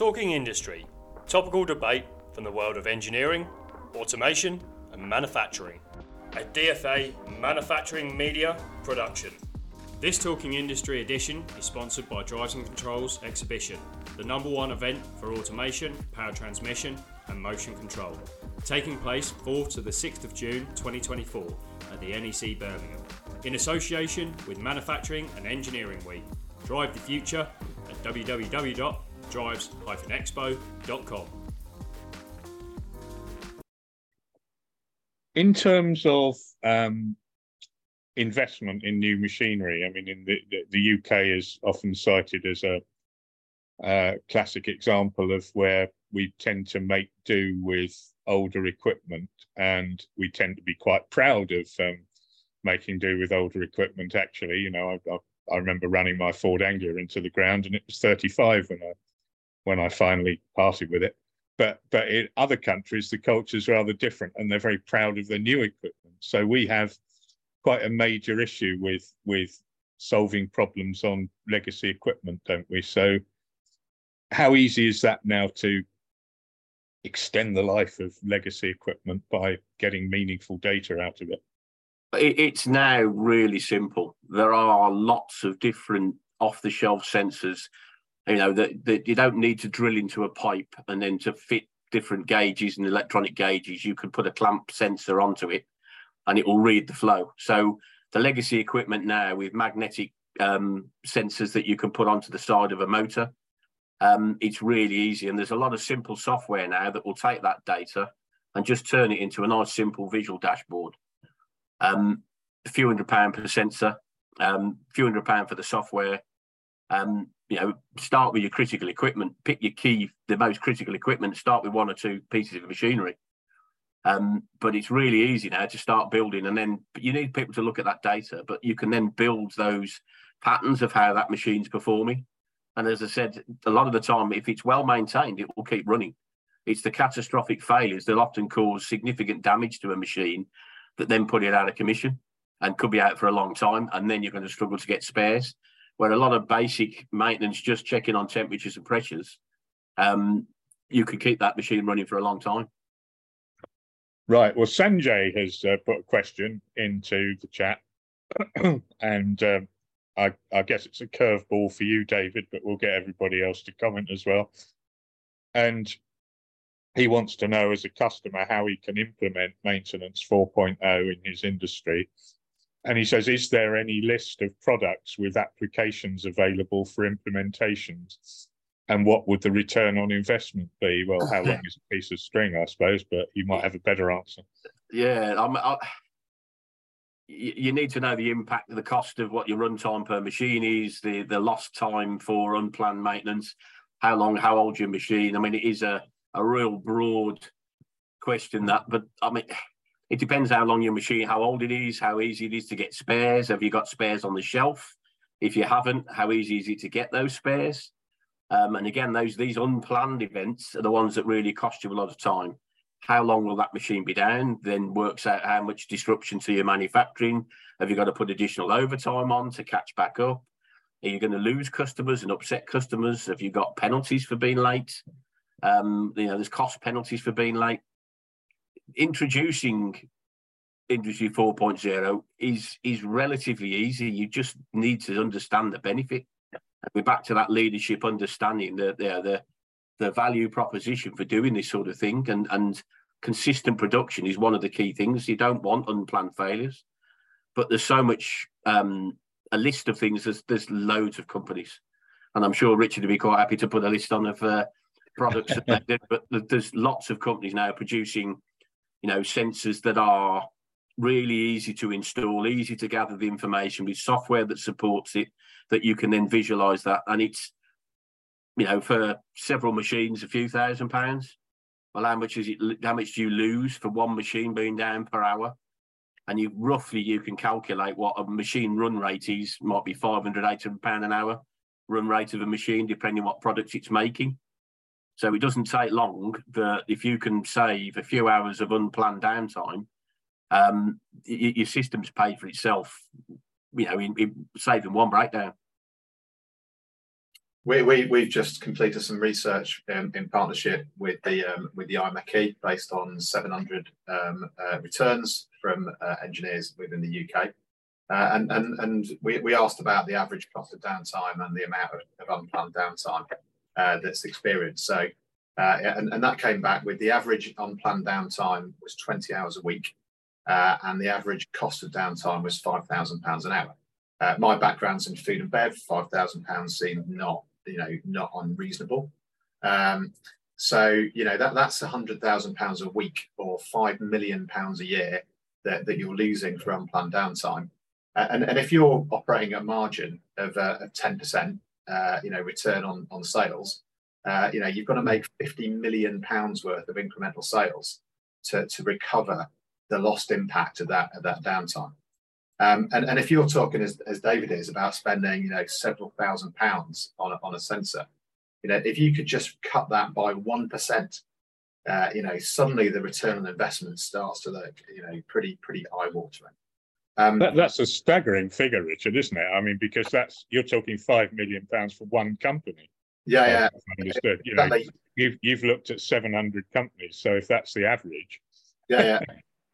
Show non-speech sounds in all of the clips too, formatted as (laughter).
Talking Industry topical debate from the world of engineering, automation, and manufacturing. A DFA manufacturing media production. This Talking Industry edition is sponsored by Drives and Controls Exhibition, the number one event for automation, power transmission, and motion control, taking place 4th to the 6th of June 2024 at the NEC Birmingham, in association with Manufacturing and Engineering Week. Drive the future at www.drives-expo.com. In terms of um, investment in new machinery, I mean, in the, the, UK is often cited as a, a classic example of where we tend to make do with older equipment, and we tend to be quite proud of um, making do with older equipment. Actually, you know, I, I, I, remember running my Ford Anglia into the ground, and it was 35 when I when I finally parted with it. But but in other countries, the culture is rather different, and they're very proud of their new equipment. So we have quite a major issue with with solving problems on legacy equipment, don't we? So how easy is that now to extend the life of legacy equipment by getting meaningful data out of it? It's now really simple. There are lots of different off-the-shelf sensors. You know that, that you don't need to drill into a pipe and then to fit different gauges and electronic gauges. You can put a clamp sensor onto it, and it will read the flow. So the legacy equipment now with magnetic um, sensors that you can put onto the side of a motor, um, it's really easy. And there's a lot of simple software now that will take that data and just turn it into a nice simple visual dashboard. Um, a few hundred pound per sensor, um, a few hundred pound for the software. Um, you know, start with your critical equipment, pick your key, the most critical equipment, start with one or two pieces of machinery. Um, but it's really easy now to start building, and then you need people to look at that data, but you can then build those patterns of how that machine's performing. And as I said, a lot of the time, if it's well maintained, it will keep running. It's the catastrophic failures that often cause significant damage to a machine that then put it out of commission and could be out for a long time. And then you're going to struggle to get spares. Where a lot of basic maintenance, just checking on temperatures and pressures, um, you could keep that machine running for a long time. Right. Well, Sanjay has uh, put a question into the chat, (clears throat) and um, I, I, guess it's a curveball for you, David, but we'll get everybody else to comment as well. And he wants to know, as a customer, how he can implement maintenance 4.0 in his industry. And he says, is there any list of products with applications available for implementations? And what would the return on investment be? Well, how long is a piece of string, I suppose, but you might have a better answer. Yeah, I'm, I, you need to know the impact, the cost of what your runtime per machine is, the the lost time for unplanned maintenance, how long, how old your machine. I mean, it is a a real broad question that, but I mean, it depends how long your machine, how old it is, how easy it is to get spares. Have you got spares on the shelf? If you haven't, how easy is it to get those spares? Um, and again, those these unplanned events are the ones that really cost you a lot of time. How long will that machine be down? Then works out how much disruption to your manufacturing. Have you got to put additional overtime on to catch back up? Are you going to lose customers and upset customers? Have you got penalties for being late? Um, you know, there's cost penalties for being late. Introducing Industry 4.0 is is relatively easy. You just need to understand the benefit. we're back to that leadership understanding the the the, the value proposition for doing this sort of thing, and and consistent production is one of the key things. You don't want unplanned failures, but there's so much um, a list of things. There's there's loads of companies, and I'm sure Richard would be quite happy to put a list on of uh, products (laughs) but there's lots of companies now producing, you know, sensors that are really easy to install, easy to gather the information with software that supports it, that you can then visualize that. And it's, you know, for several machines, a few thousand pounds. Well, how much is it? How much do you lose for one machine being down per hour? And you roughly you can calculate what a machine run rate is. Might be 500, 800 pound an hour run rate of a machine, depending what product it's making. So it doesn't take long that if you can save a few hours of unplanned downtime, um, your system's paid for itself. You know, in, in saving one breakdown. we, we, we've just completed some research in partnership with the um, with the IMechE based on 700 um, uh, returns from uh, engineers within the UK. Uh, and and, and we, we asked about the average cost of downtime and the amount of, of unplanned downtime uh, that's experienced. So, uh, and, and that came back with the average unplanned downtime was 20 hours a week, uh, and the average cost of downtime was £5,000 an hour. my background's in food and bev, £5,000 seemed not you know not unreasonable. Um, so you know that that's a hundred thousand pounds a week or five million pounds a year that, that you're losing for unplanned downtime. Uh, and, and if you're operating a margin of uh, ten percent, uh, you know return on on sales, uh, you know you've got to make fifty million pounds worth of incremental sales to to recover the lost impact of that of that downtime. Um, and, and if you're talking as, as David is about spending, you know, several thousand pounds on a, on a sensor, you know, if you could just cut that by one percent, uh, you know, suddenly the return on investment starts to look, you know, pretty pretty eye watering. Um, that, that's a staggering figure, Richard, isn't it? I mean, because that's you're talking five million pounds for one company. Yeah, yeah. Understood. You know, you've you've looked at 700 companies, so if that's the average. Yeah, yeah.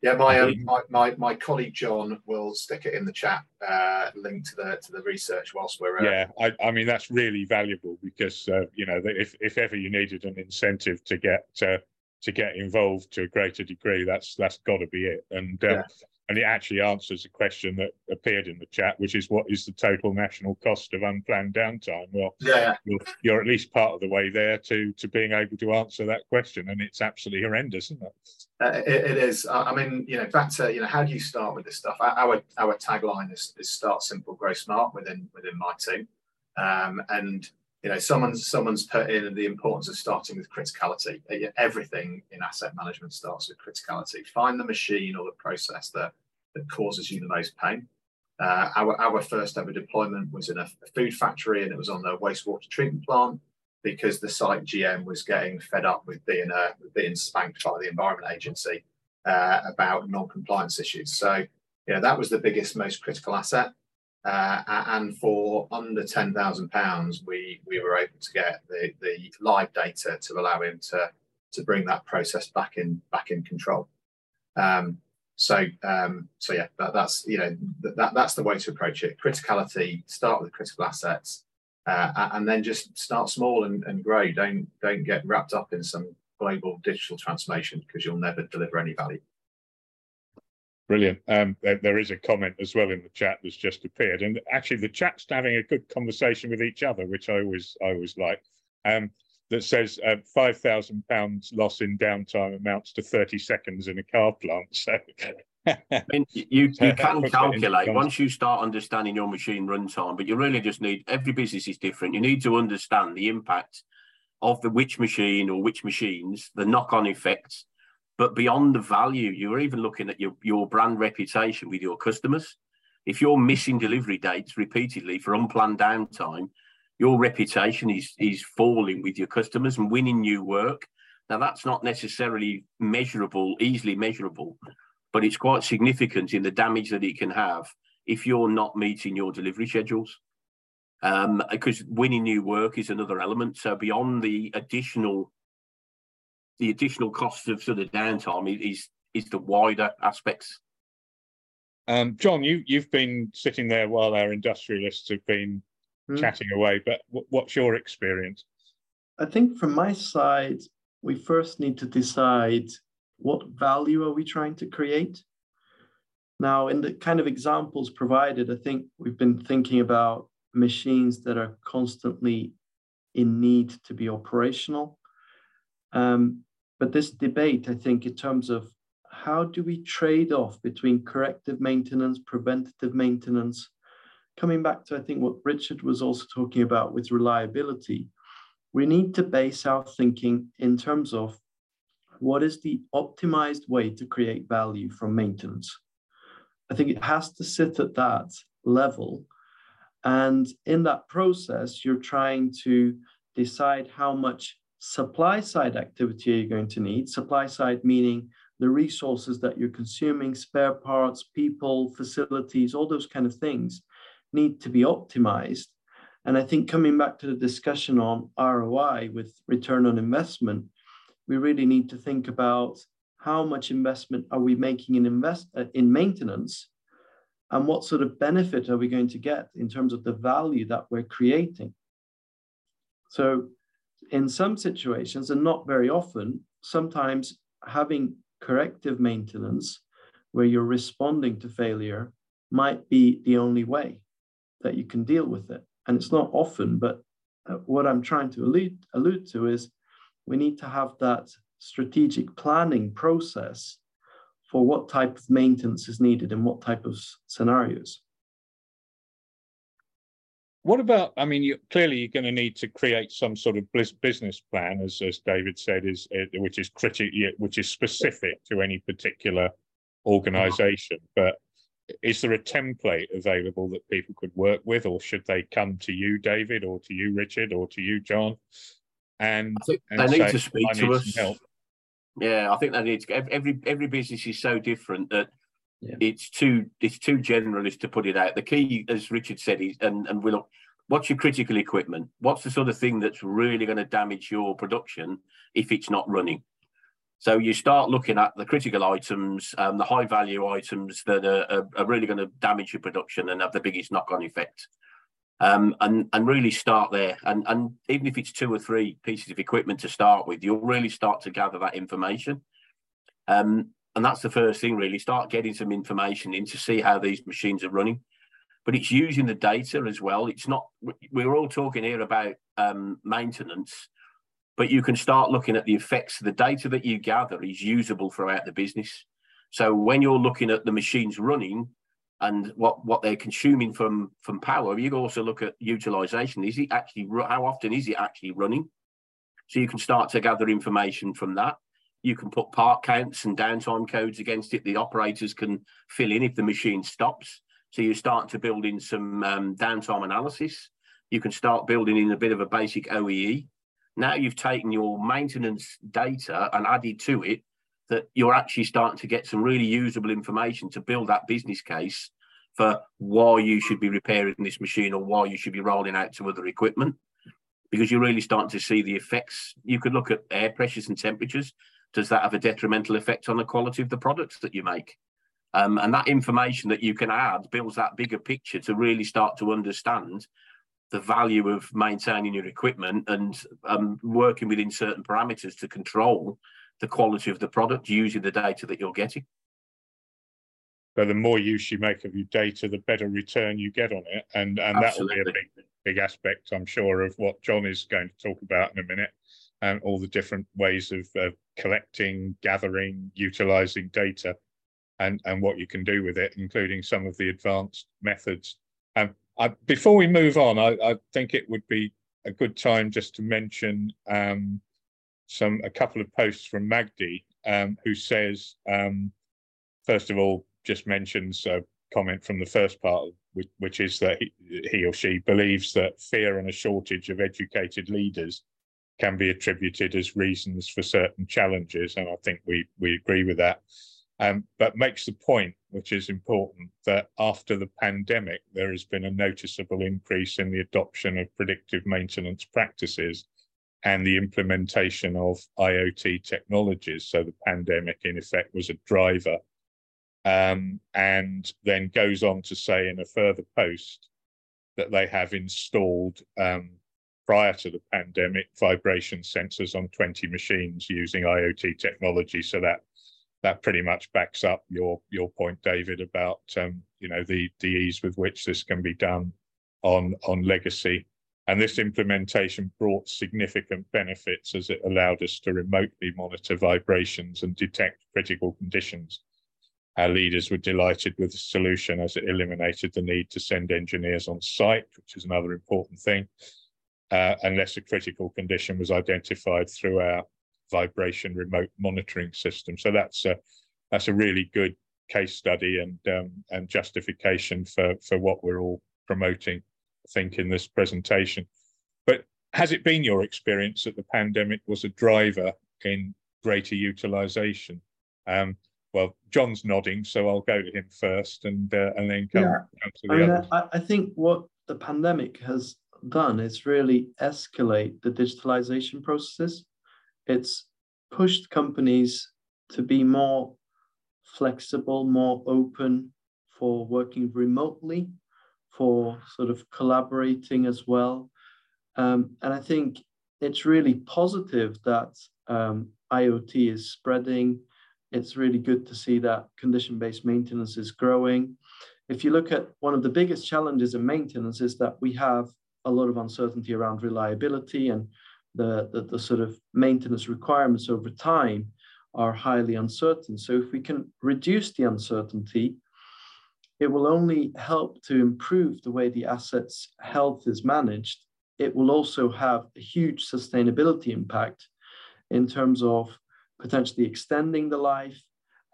Yeah, my, um, (laughs) my, my my colleague John will stick it in the chat, uh, link to the to the research whilst we're. Uh, yeah, I, I mean that's really valuable because uh, you know if if ever you needed an incentive to get uh, to get involved to a greater degree, that's that's got to be it. And um, yeah and it actually answers a question that appeared in the chat, which is what is the total national cost of unplanned downtime? Well, yeah, you're, you're, at least part of the way there to to being able to answer that question, and it's absolutely horrendous, isn't it? Uh, it, it is. I mean, you know, back to you know, how do you start with this stuff? Our our tagline is, is start simple, grow smart within within my team, um, and you know, someone's someone's put in the importance of starting with criticality. Uh, everything in asset management starts with criticality. Find the machine or the process that that causes you the most pain. Uh, our our first ever deployment was in a, food factory, and it was on the wastewater treatment plant because the site GM was getting fed up with being uh, being spanked by the Environment Agency uh, about non-compliance issues. So, you know, that was the biggest, most critical asset. Uh, and for under ten thousand pounds, we we were able to get the, the live data to allow him to to bring that process back in back in control. Um, so um, so yeah, that, that's you know that that's the way to approach it. Criticality, start with critical assets, uh, and then just start small and, and grow. Don't don't get wrapped up in some global digital transformation because you'll never deliver any value. Brilliant. Um, there, there is a comment as well in the chat that's just appeared, and actually the chat's having a good conversation with each other, which I always I always like. Um, that says uh, five thousand pounds loss in downtime amounts to thirty seconds in a car plant. So. I mean, (laughs) you, you can calculate once you start understanding your machine runtime, but you really just need every business is different. You need to understand the impact of the which machine or which machines, the knock-on effects, but beyond the value, you're even looking at your, your brand reputation with your customers. If you're missing delivery dates repeatedly for unplanned downtime, your reputation is is falling with your customers and winning new work. Now that's not necessarily measurable, easily measurable, but it's quite significant in the damage that it can have if you're not meeting your delivery schedules. Um, because winning new work is another element. So beyond the additional the additional cost of sort of downtime is is the wider aspects. Um, John, you you've been sitting there while our industrialists have been mm. chatting away, but w- what's your experience? I think from my side, we first need to decide what value are we trying to create. Now, in the kind of examples provided, I think we've been thinking about machines that are constantly in need to be operational. Um, but this debate, I think, in terms of how do we trade off between corrective maintenance, preventative maintenance, coming back to, I think, what Richard was also talking about with reliability, we need to base our thinking in terms of what is the optimized way to create value from maintenance. I think it has to sit at that level. And in that process, you're trying to decide how much supply side activity you're you going to need? Supply side meaning the resources that you're consuming, spare parts, people, facilities, all those kind of things need to be optimized. And I think coming back to the discussion on ROI with return on investment, we really need to think about how much investment are we making in invest uh, in maintenance and what sort of benefit are we going to get in terms of the value that we're creating so in some situations and not very often sometimes having corrective maintenance where you're responding to failure might be the only way that you can deal with it and it's not often but uh, what i'm trying to allude, allude to is we need to have that strategic planning process for what type of maintenance is needed and what type of scenarios. What about? I mean, you, clearly you're going to need to create some sort of business plan, as, as David said, is which is critical, which is specific to any particular organisation. Uh-huh. But is there a template available that people could work with, or should they come to you, David, or to you, Richard, or to you, John? And, and they need say, to speak to us. Yeah, I think they need to. Every every business is so different that yeah. it's too it's too generalist to put it out. The key, as Richard said, is and and we look. What's your critical equipment? What's the sort of thing that's really going to damage your production if it's not running? So you start looking at the critical items, um, the high value items that are, are, are really going to damage your production and have the biggest knock on effect um, and and really start there. And and even if it's two or three pieces of equipment to start with, you'll really start to gather that information. Um, and that's the first thing, really. Start getting some information in to see how these machines are running. But it's using the data as well. It's not. We're all talking here about um, maintenance, but you can start looking at the effects. The data that you gather is usable throughout the business. So when you're looking at the machines running, and what what they're consuming from from power you can also look at utilization is it actually how often is it actually running so you can start to gather information from that you can put part counts and downtime codes against it. The operators can fill in if the machine stops. So you start to build in some um, downtime analysis. You can start building in a bit of a basic oee now you've taken your maintenance data and added to it that you're actually starting to get some really usable information to build that business case for why you should be repairing this machine or why you should be rolling out to other equipment. Because you're really starting to see the effects. You could look at air pressures and temperatures. Does that have a detrimental effect on the quality of the products that you make? Um, and that information that you can add builds that bigger picture to really start to understand the value of maintaining your equipment and um, working within certain parameters to control the quality of the product using the data that you're getting. So the more use you make of your data, the better return you get on it, and and that will be a big big aspect, I'm sure, of what John is going to talk about in a minute, and all the different ways of uh, collecting, gathering, utilizing data, and and what you can do with it, including some of the advanced methods. Um, I, before we move on, I, I think it would be a good time just to mention um, some a couple of posts from Magdi, um, who says, um, first of all, just mentions a comment from the first part, which, which is that he, he or she believes that fear and a shortage of educated leaders can be attributed as reasons for certain challenges, and I think we we agree with that. Um, but makes the point, which is important, that after the pandemic, there has been a noticeable increase in the adoption of predictive maintenance practices and the implementation of IoT technologies. So the pandemic, in effect, was a driver. Um, and then goes on to say in a further post that they have installed um, prior to the pandemic vibration sensors on 20 machines using IoT technology. So that that pretty much backs up your your point, David, about um, you know the the ease with which this can be done on on legacy and this implementation brought significant benefits as it allowed us to remotely monitor vibrations and detect critical conditions. Our leaders were delighted with the solution as it eliminated the need to send engineers on site, which is another important thing, uh, unless a critical condition was identified through our vibration remote monitoring system. So that's a, that's a really good case study and um, and justification for for what we're all promoting I think, in this presentation. But has it been your experience that the pandemic was a driver in greater utilization? Um, well, John's nodding, so I'll go to him first, and uh, and then come, yeah. come to the I mean, I, I think what the pandemic has done is really escalate the digitalization processes. It's pushed companies to be more flexible, more open for working remotely, for sort of collaborating as well. Um, and I think it's really positive that um, IoT is spreading. It's really good to see that condition based maintenance is growing. If you look at one of the biggest challenges in maintenance is that we have a lot of uncertainty around reliability and the, the, the sort of maintenance requirements over time are highly uncertain. So if we can reduce the uncertainty, it will only help to improve the way the asset's health is managed. It will also have a huge sustainability impact in terms of potentially extending the life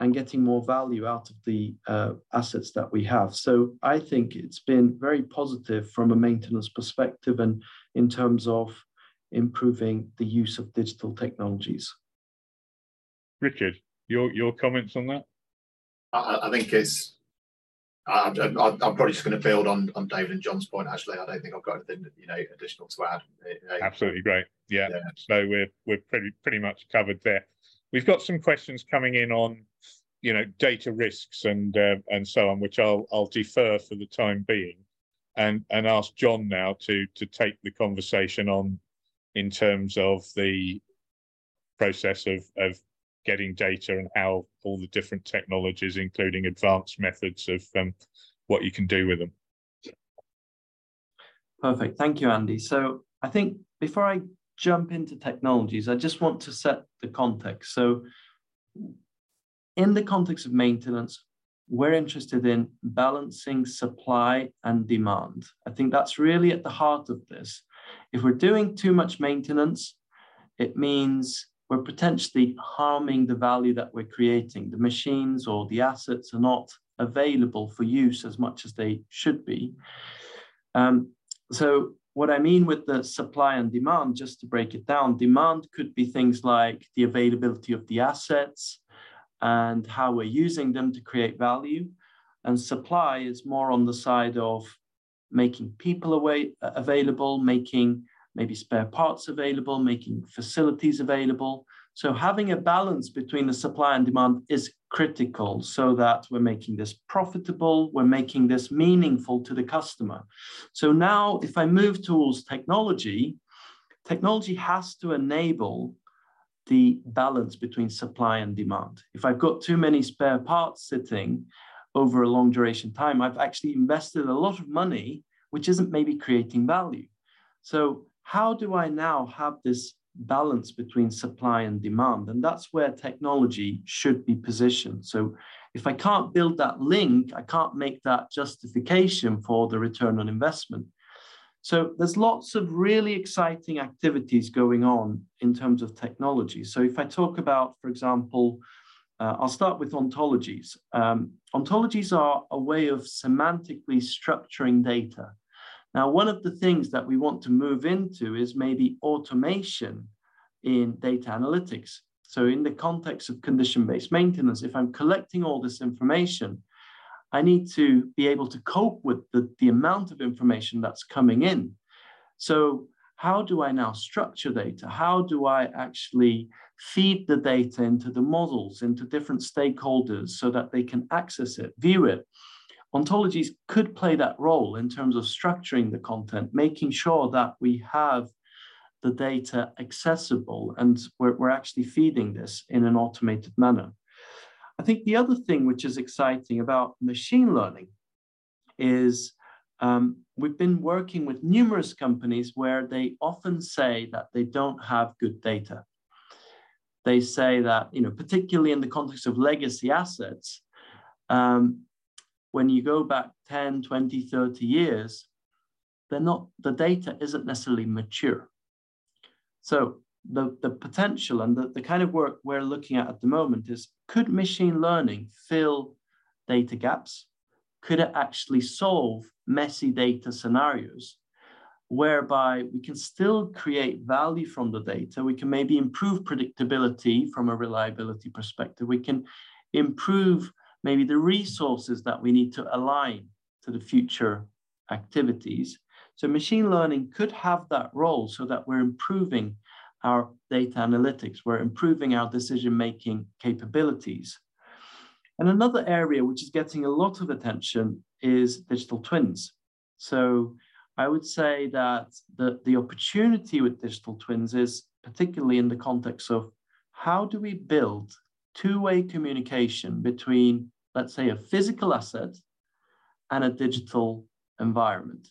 and getting more value out of the uh, assets that we have. So I think it's been very positive from a maintenance perspective and in terms of improving the use of digital technologies. Richard, your your comments on that? I, I think it's. I, am probably just going to build on, on David and John's point. Actually, I don't think I've got anything you know additional to add. Absolutely great. Yeah. yeah. So we're we're pretty pretty much covered there. We've got some questions coming in on, you know, data risks and uh, and so on, which I'll I'll defer for the time being, and and ask John now to to take the conversation on, in terms of the process of of getting data and how all the different technologies, including advanced methods of um, what you can do with them. Perfect. Thank you, Andy. So I think before I jump into technologies, I just want to set the context. So in the context of maintenance, we're interested in balancing supply and demand. I think that's really at the heart of this. If we're doing too much maintenance, it means we're potentially harming the value that we're creating. The machines or the assets are not available for use as much as they should be. Um, so what I mean with the supply and demand, just to break it down, demand could be things like the availability of the assets and how we're using them to create value. And supply is more on the side of making people away, uh, available, making maybe spare parts available, making facilities available. So having a balance between the supply and demand is critical so that we're making this profitable, we're making this meaningful to the customer. So now if I move towards technology, technology has to enable the balance between supply and demand. If I've got too many spare parts sitting over a long duration time, I've actually invested a lot of money, which isn't maybe creating value. So how do I now have this balance between supply and demand? And that's where technology should be positioned. So if I can't build that link, I can't make that justification for the return on investment. So there's lots of really exciting activities going on in terms of technology. So if I talk about, for example, uh, I'll start with ontologies. Um, ontologies are a way of semantically structuring data. Now, one of the things that we want to move into is maybe automation in data analytics. So in the context of condition-based maintenance, if I'm collecting all this information, I need to be able to cope with the, the amount of information that's coming in. So how do I now structure data? How do I actually feed the data into the models, into different stakeholders so that they can access it, view it, ontologies could play that role in terms of structuring the content, making sure that we have the data accessible and we're, we're actually feeding this in an automated manner. I think the other thing which is exciting about machine learning is um, we've been working with numerous companies where they often say that they don't have good data. They say that, you know, particularly in the context of legacy assets, um, when you go back 10, 20, 30 years, they're not, the data isn't necessarily mature. So the, the potential and the, the kind of work we're looking at at the moment is, could machine learning fill data gaps? Could it actually solve messy data scenarios whereby we can still create value from the data. We can maybe improve predictability from a reliability perspective. We can improve maybe the resources that we need to align to the future activities. So machine learning could have that role so that we're improving our data analytics, we're improving our decision-making capabilities. And another area which is getting a lot of attention is digital twins. So I would say that the, the opportunity with digital twins is particularly in the context of how do we build two-way communication between, let's say, a physical asset and a digital environment.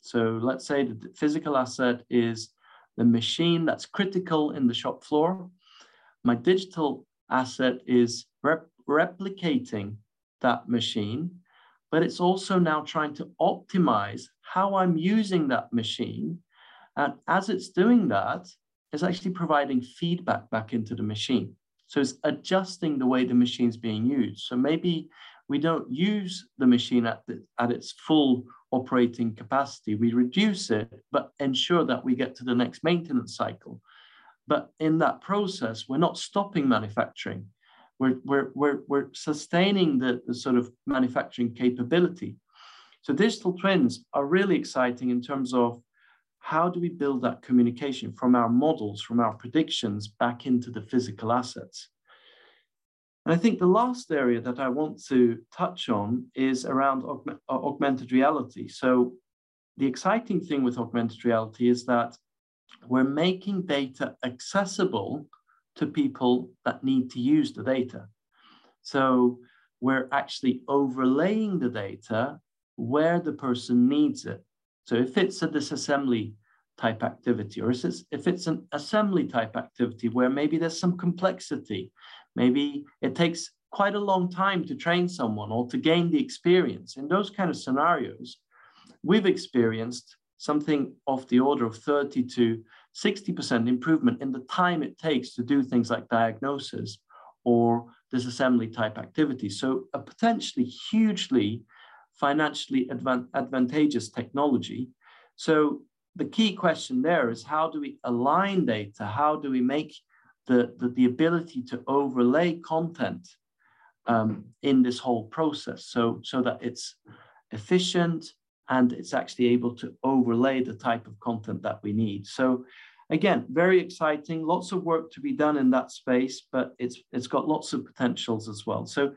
So let's say the physical asset is the machine that's critical in the shop floor. My digital asset is rep replicating that machine, but it's also now trying to optimize how I'm using that machine. And as it's doing that, it's actually providing feedback back into the machine. So it's adjusting the way the machine's being used. So maybe we don't use the machine at, the, at its full operating capacity. We reduce it, but ensure that we get to the next maintenance cycle. But in that process, we're not stopping manufacturing. We're, we're, we're, we're sustaining the, the sort of manufacturing capability. So digital twins are really exciting in terms of how do we build that communication from our models, from our predictions back into the physical assets? And I think the last area that I want to touch on is around aug uh, augmented reality. So the exciting thing with augmented reality is that we're making data accessible to people that need to use the data. So we're actually overlaying the data where the person needs it. So if it's a disassembly type activity, or if it's an assembly type activity where maybe there's some complexity, maybe it takes quite a long time to train someone or to gain the experience. In those kind of scenarios, we've experienced something of the order of 30 to 60% improvement in the time it takes to do things like diagnosis or disassembly type activities. So a potentially hugely financially advan advantageous technology. So the key question there is how do we align data? How do we make the, the, the ability to overlay content um, in this whole process so, so that it's efficient and it's actually able to overlay the type of content that we need. So again, very exciting, lots of work to be done in that space, but it's, it's got lots of potentials as well. So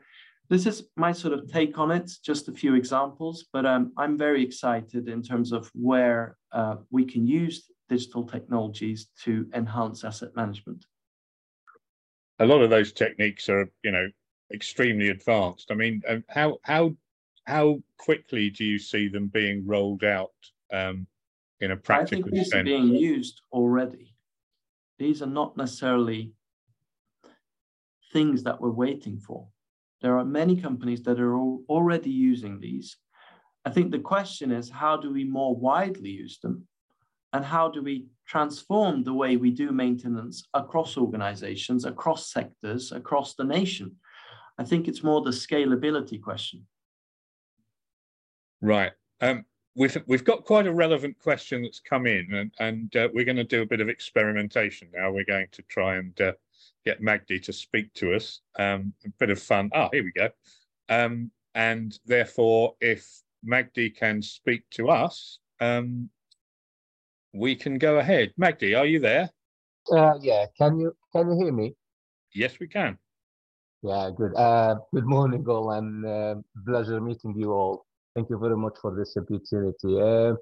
this is my sort of take on it, just a few examples, but um, I'm very excited in terms of where uh, we can use digital technologies to enhance asset management. A lot of those techniques are, you know, extremely advanced. I mean, um, how how how quickly do you see them being rolled out um, in a practical I think these sense? are being used already. These are not necessarily things that we're waiting for. There are many companies that are already using these. I think the question is how do we more widely use them? And how do we transform the way we do maintenance across organizations, across sectors, across the nation? I think it's more the scalability question. Right. Um, we've we've got quite a relevant question that's come in, and and uh, we're going to do a bit of experimentation now. We're going to try and uh, get Magdi to speak to us. Um, a bit of fun. Ah, here we go. Um, and therefore, if Magdi can speak to us, um, we can go ahead. Magdi, are you there? Uh, yeah. Can you can you hear me? Yes, we can. Yeah, good. Uh, good morning, all, and uh, pleasure meeting you all. Thank you very much for this opportunity. Uh,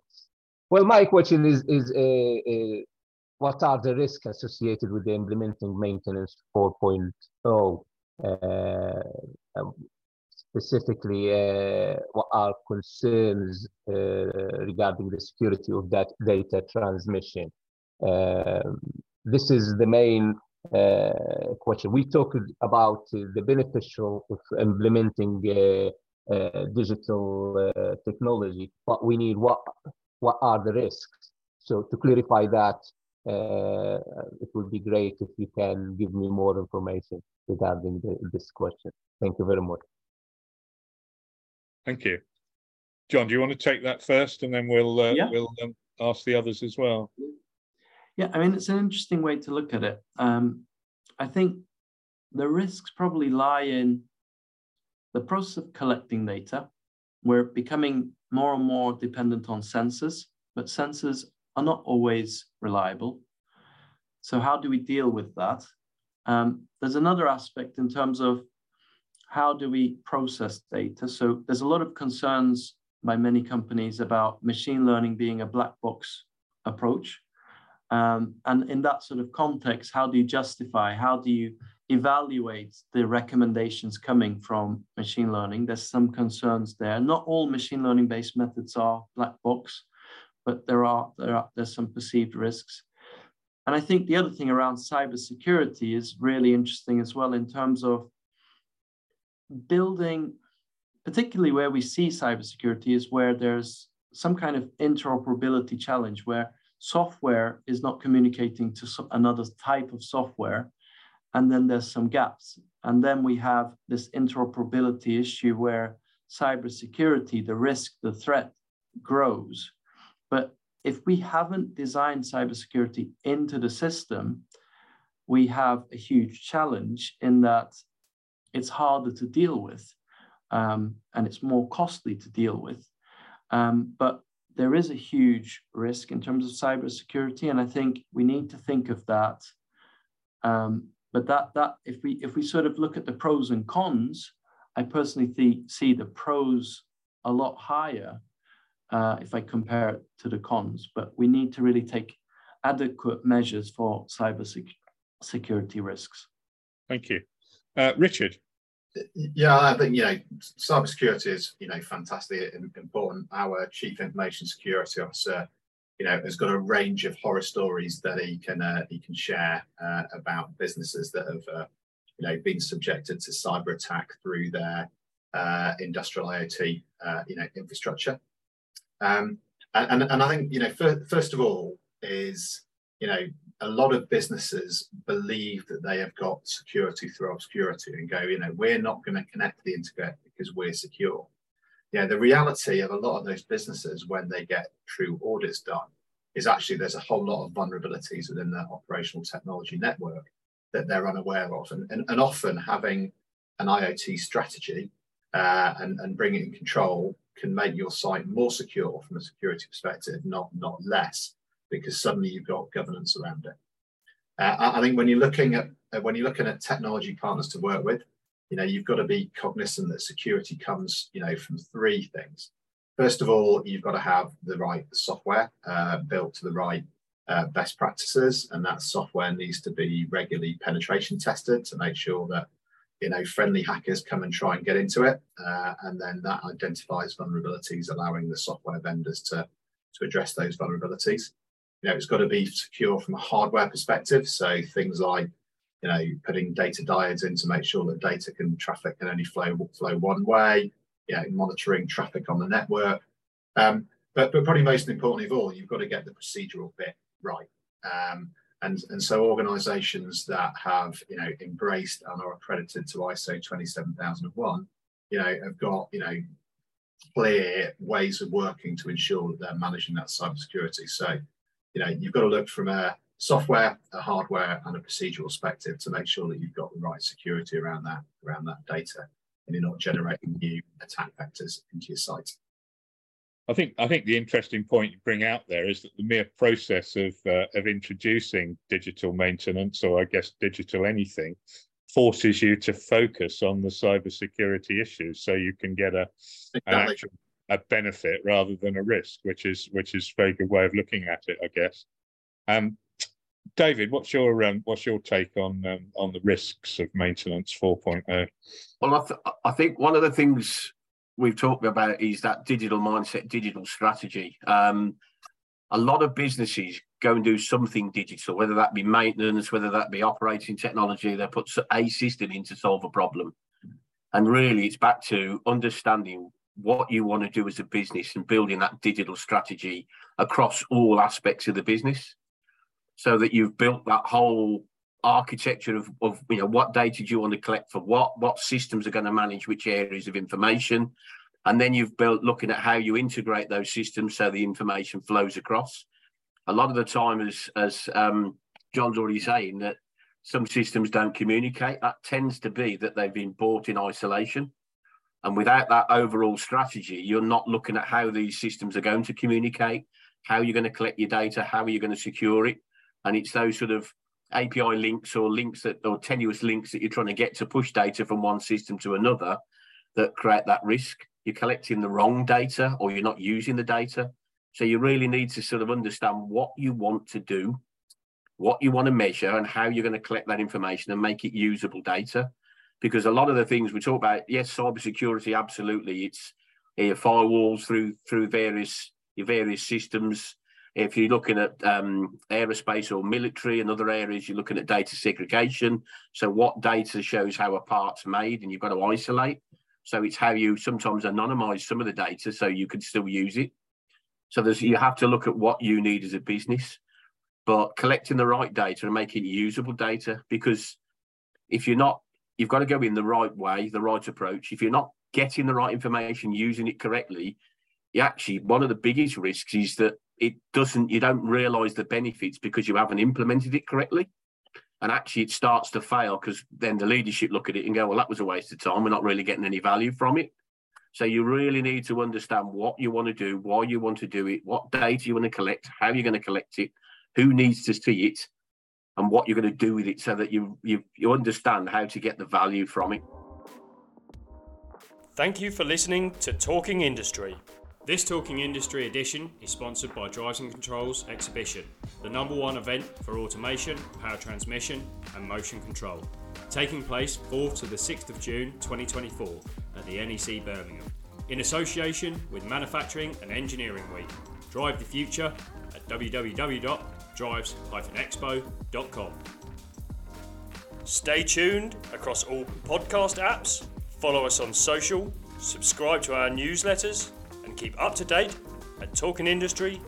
well, my question is is uh, uh, what are the risks associated with the implementing maintenance 4.0? Uh, um, specifically, uh, what are concerns uh, regarding the security of that data transmission? Um, this is the main uh, question. We talked about the beneficial of implementing uh, uh, digital technology, but we need what what are the risks? So to clarify that, uh, it would be great if you can give me more information regarding the, this question. Thank you very much. Thank you. John, do you want to take that first and then we'll uh, yeah. we'll um, ask the others as well? Yeah, I mean, it's an interesting way to look at it. Um, I think the risks probably lie in the process of collecting data. We're becoming more and more dependent on sensors but sensors are not always reliable. So how do we deal with that? Um, there's another aspect in terms of how do we process data? So there's a lot of concerns by many companies about machine learning being a black box approach. Um, and in that sort of context, how do you justify, how do you evaluate the recommendations coming from machine learning? There's some concerns there. Not all machine learning based methods are black box, but there are, there are there's some perceived risks. And I think the other thing around cybersecurity is really interesting as well in terms of building, particularly where we see cybersecurity, is where there's some kind of interoperability challenge where software is not communicating to another type of software. And then there's some gaps. And then we have this interoperability issue where cybersecurity, the risk, the threat grows. But if we haven't designed cybersecurity into the system, we have a huge challenge in that it's harder to deal with um, and it's more costly to deal with. Um, but there is a huge risk in terms of cybersecurity, and I think we need to think of that. Um, but that that if we if we sort of look at the pros and cons, I personally see, see the pros a lot higher uh, if I compare it to the cons. But we need to really take adequate measures for cyber sec- risks. Thank you. Uh, Richard. Yeah, I think you know cybersecurity is you know fantastic and important. Our chief information security officer, you know, has got a range of horror stories that he can uh, he can share uh, about businesses that have uh, you know been subjected to cyber attack through their uh, industrial IoT uh, you know infrastructure. Um, and, and I think, you know, for, first of all, is, you know, a lot of businesses believe that they have got security through obscurity and go, you know, we're not going to connect the internet because we're secure. Yeah, the reality of a lot of those businesses when they get true audits done is actually there's a whole lot of vulnerabilities within their operational technology network that they're unaware of. And, and, and often having an IoT strategy uh, and, and bringing in control can make your site more secure from a security perspective, not not less, because suddenly you've got governance around it. Uh, I think when you're looking at uh, when you're looking at technology partners to work with, you know you've got to be cognizant that security comes, you know, from three things. First of all, you've got to have the right software uh, built to the right uh, best practices, and that software needs to be regularly penetration tested to make sure that you know, friendly hackers come and try and get into it. Uh, and then that identifies vulnerabilities, allowing the software vendors to, to address those vulnerabilities. You know, it's got to be secure from a hardware perspective. So things like, you know, putting data diodes in to make sure that data can traffic can only flow flow one way. You know, monitoring traffic on the network. Um, but but probably most importantly of all, you've got to get the procedural bit right. Um, and, and so organizations that have you know embraced and are accredited to ISO 27001 you know have got you know clear ways of working to ensure that they're managing that cybersecurity so you know you've got to look from a software a hardware and a procedural perspective to make sure that you've got the right security around that around that data and you're not generating new attack vectors into your site I think I think the interesting point you bring out there is that the mere process of uh, of introducing digital maintenance, or I guess digital anything, forces you to focus on the cybersecurity issues, so you can get a exactly. an actual a benefit rather than a risk, which is which is a very good way of looking at it, I guess. Um, David, what's your um, what's your take on um, on the risks of maintenance 4.0? Well, I, th- I think one of the things we've talked about is that digital mindset, digital strategy. Um, a lot of businesses go and do something digital, whether that be maintenance, whether that be operating technology. They put a system in to solve a problem. And really, it's back to understanding what you want to do as a business and building that digital strategy across all aspects of the business so that you've built that whole architecture of, of you know what data do you want to collect for what what systems are going to manage which areas of information. And then you've built looking at how you integrate those systems so the information flows across. A lot of the time as as um, john's already saying that some systems don't communicate. That tends to be that they've been bought in isolation and without that overall strategy you're not looking at how these systems are going to communicate how you're going to collect your data, how are you going to secure it, and it's those sort of API links or links that or tenuous links that you're trying to get to push data from one system to another that create that risk. You're collecting the wrong data or you're not using the data. So you really need to sort of understand what you want to do, what you want to measure, and how you're going to collect that information and make it usable data. Because a lot of the things we talk about, yes, cybersecurity, absolutely, it's your firewalls through through various your various systems. If you're looking at um, aerospace or military and other areas, you're looking at data segregation. So what data shows how a part's made, and you've got to isolate. So it's how you sometimes anonymize some of the data so you can still use it. So there's you have to look at what you need as a business, but collecting the right data and making usable data because if you're not, you've got to go in the right way, the right approach. If you're not getting the right information, using it correctly, you actually one of the biggest risks is that it doesn't you don't realize the benefits because you haven't implemented it correctly. And actually it starts to fail because then the leadership look at it and go well that was a waste of time. We're not really getting any value from it. So you really need to understand what you want to do why you want to do it what data you want to collect how you're going to collect it who needs to see it and what you're going to do with it so that you you, you understand how to get the value from it Thank you for listening to Talking Industry. This Talking Industry edition is sponsored by Drives and Controls Exhibition, the number one event for automation, power transmission, and motion control, taking place 4th to the 6th of June 2024 at the NEC Birmingham, in association with Manufacturing and Engineering Week. Drive the future at www.drives-expo.com. Stay tuned across all podcast apps, follow us on social, subscribe to our newsletters, and keep up to date at talkingindustry.co.uk.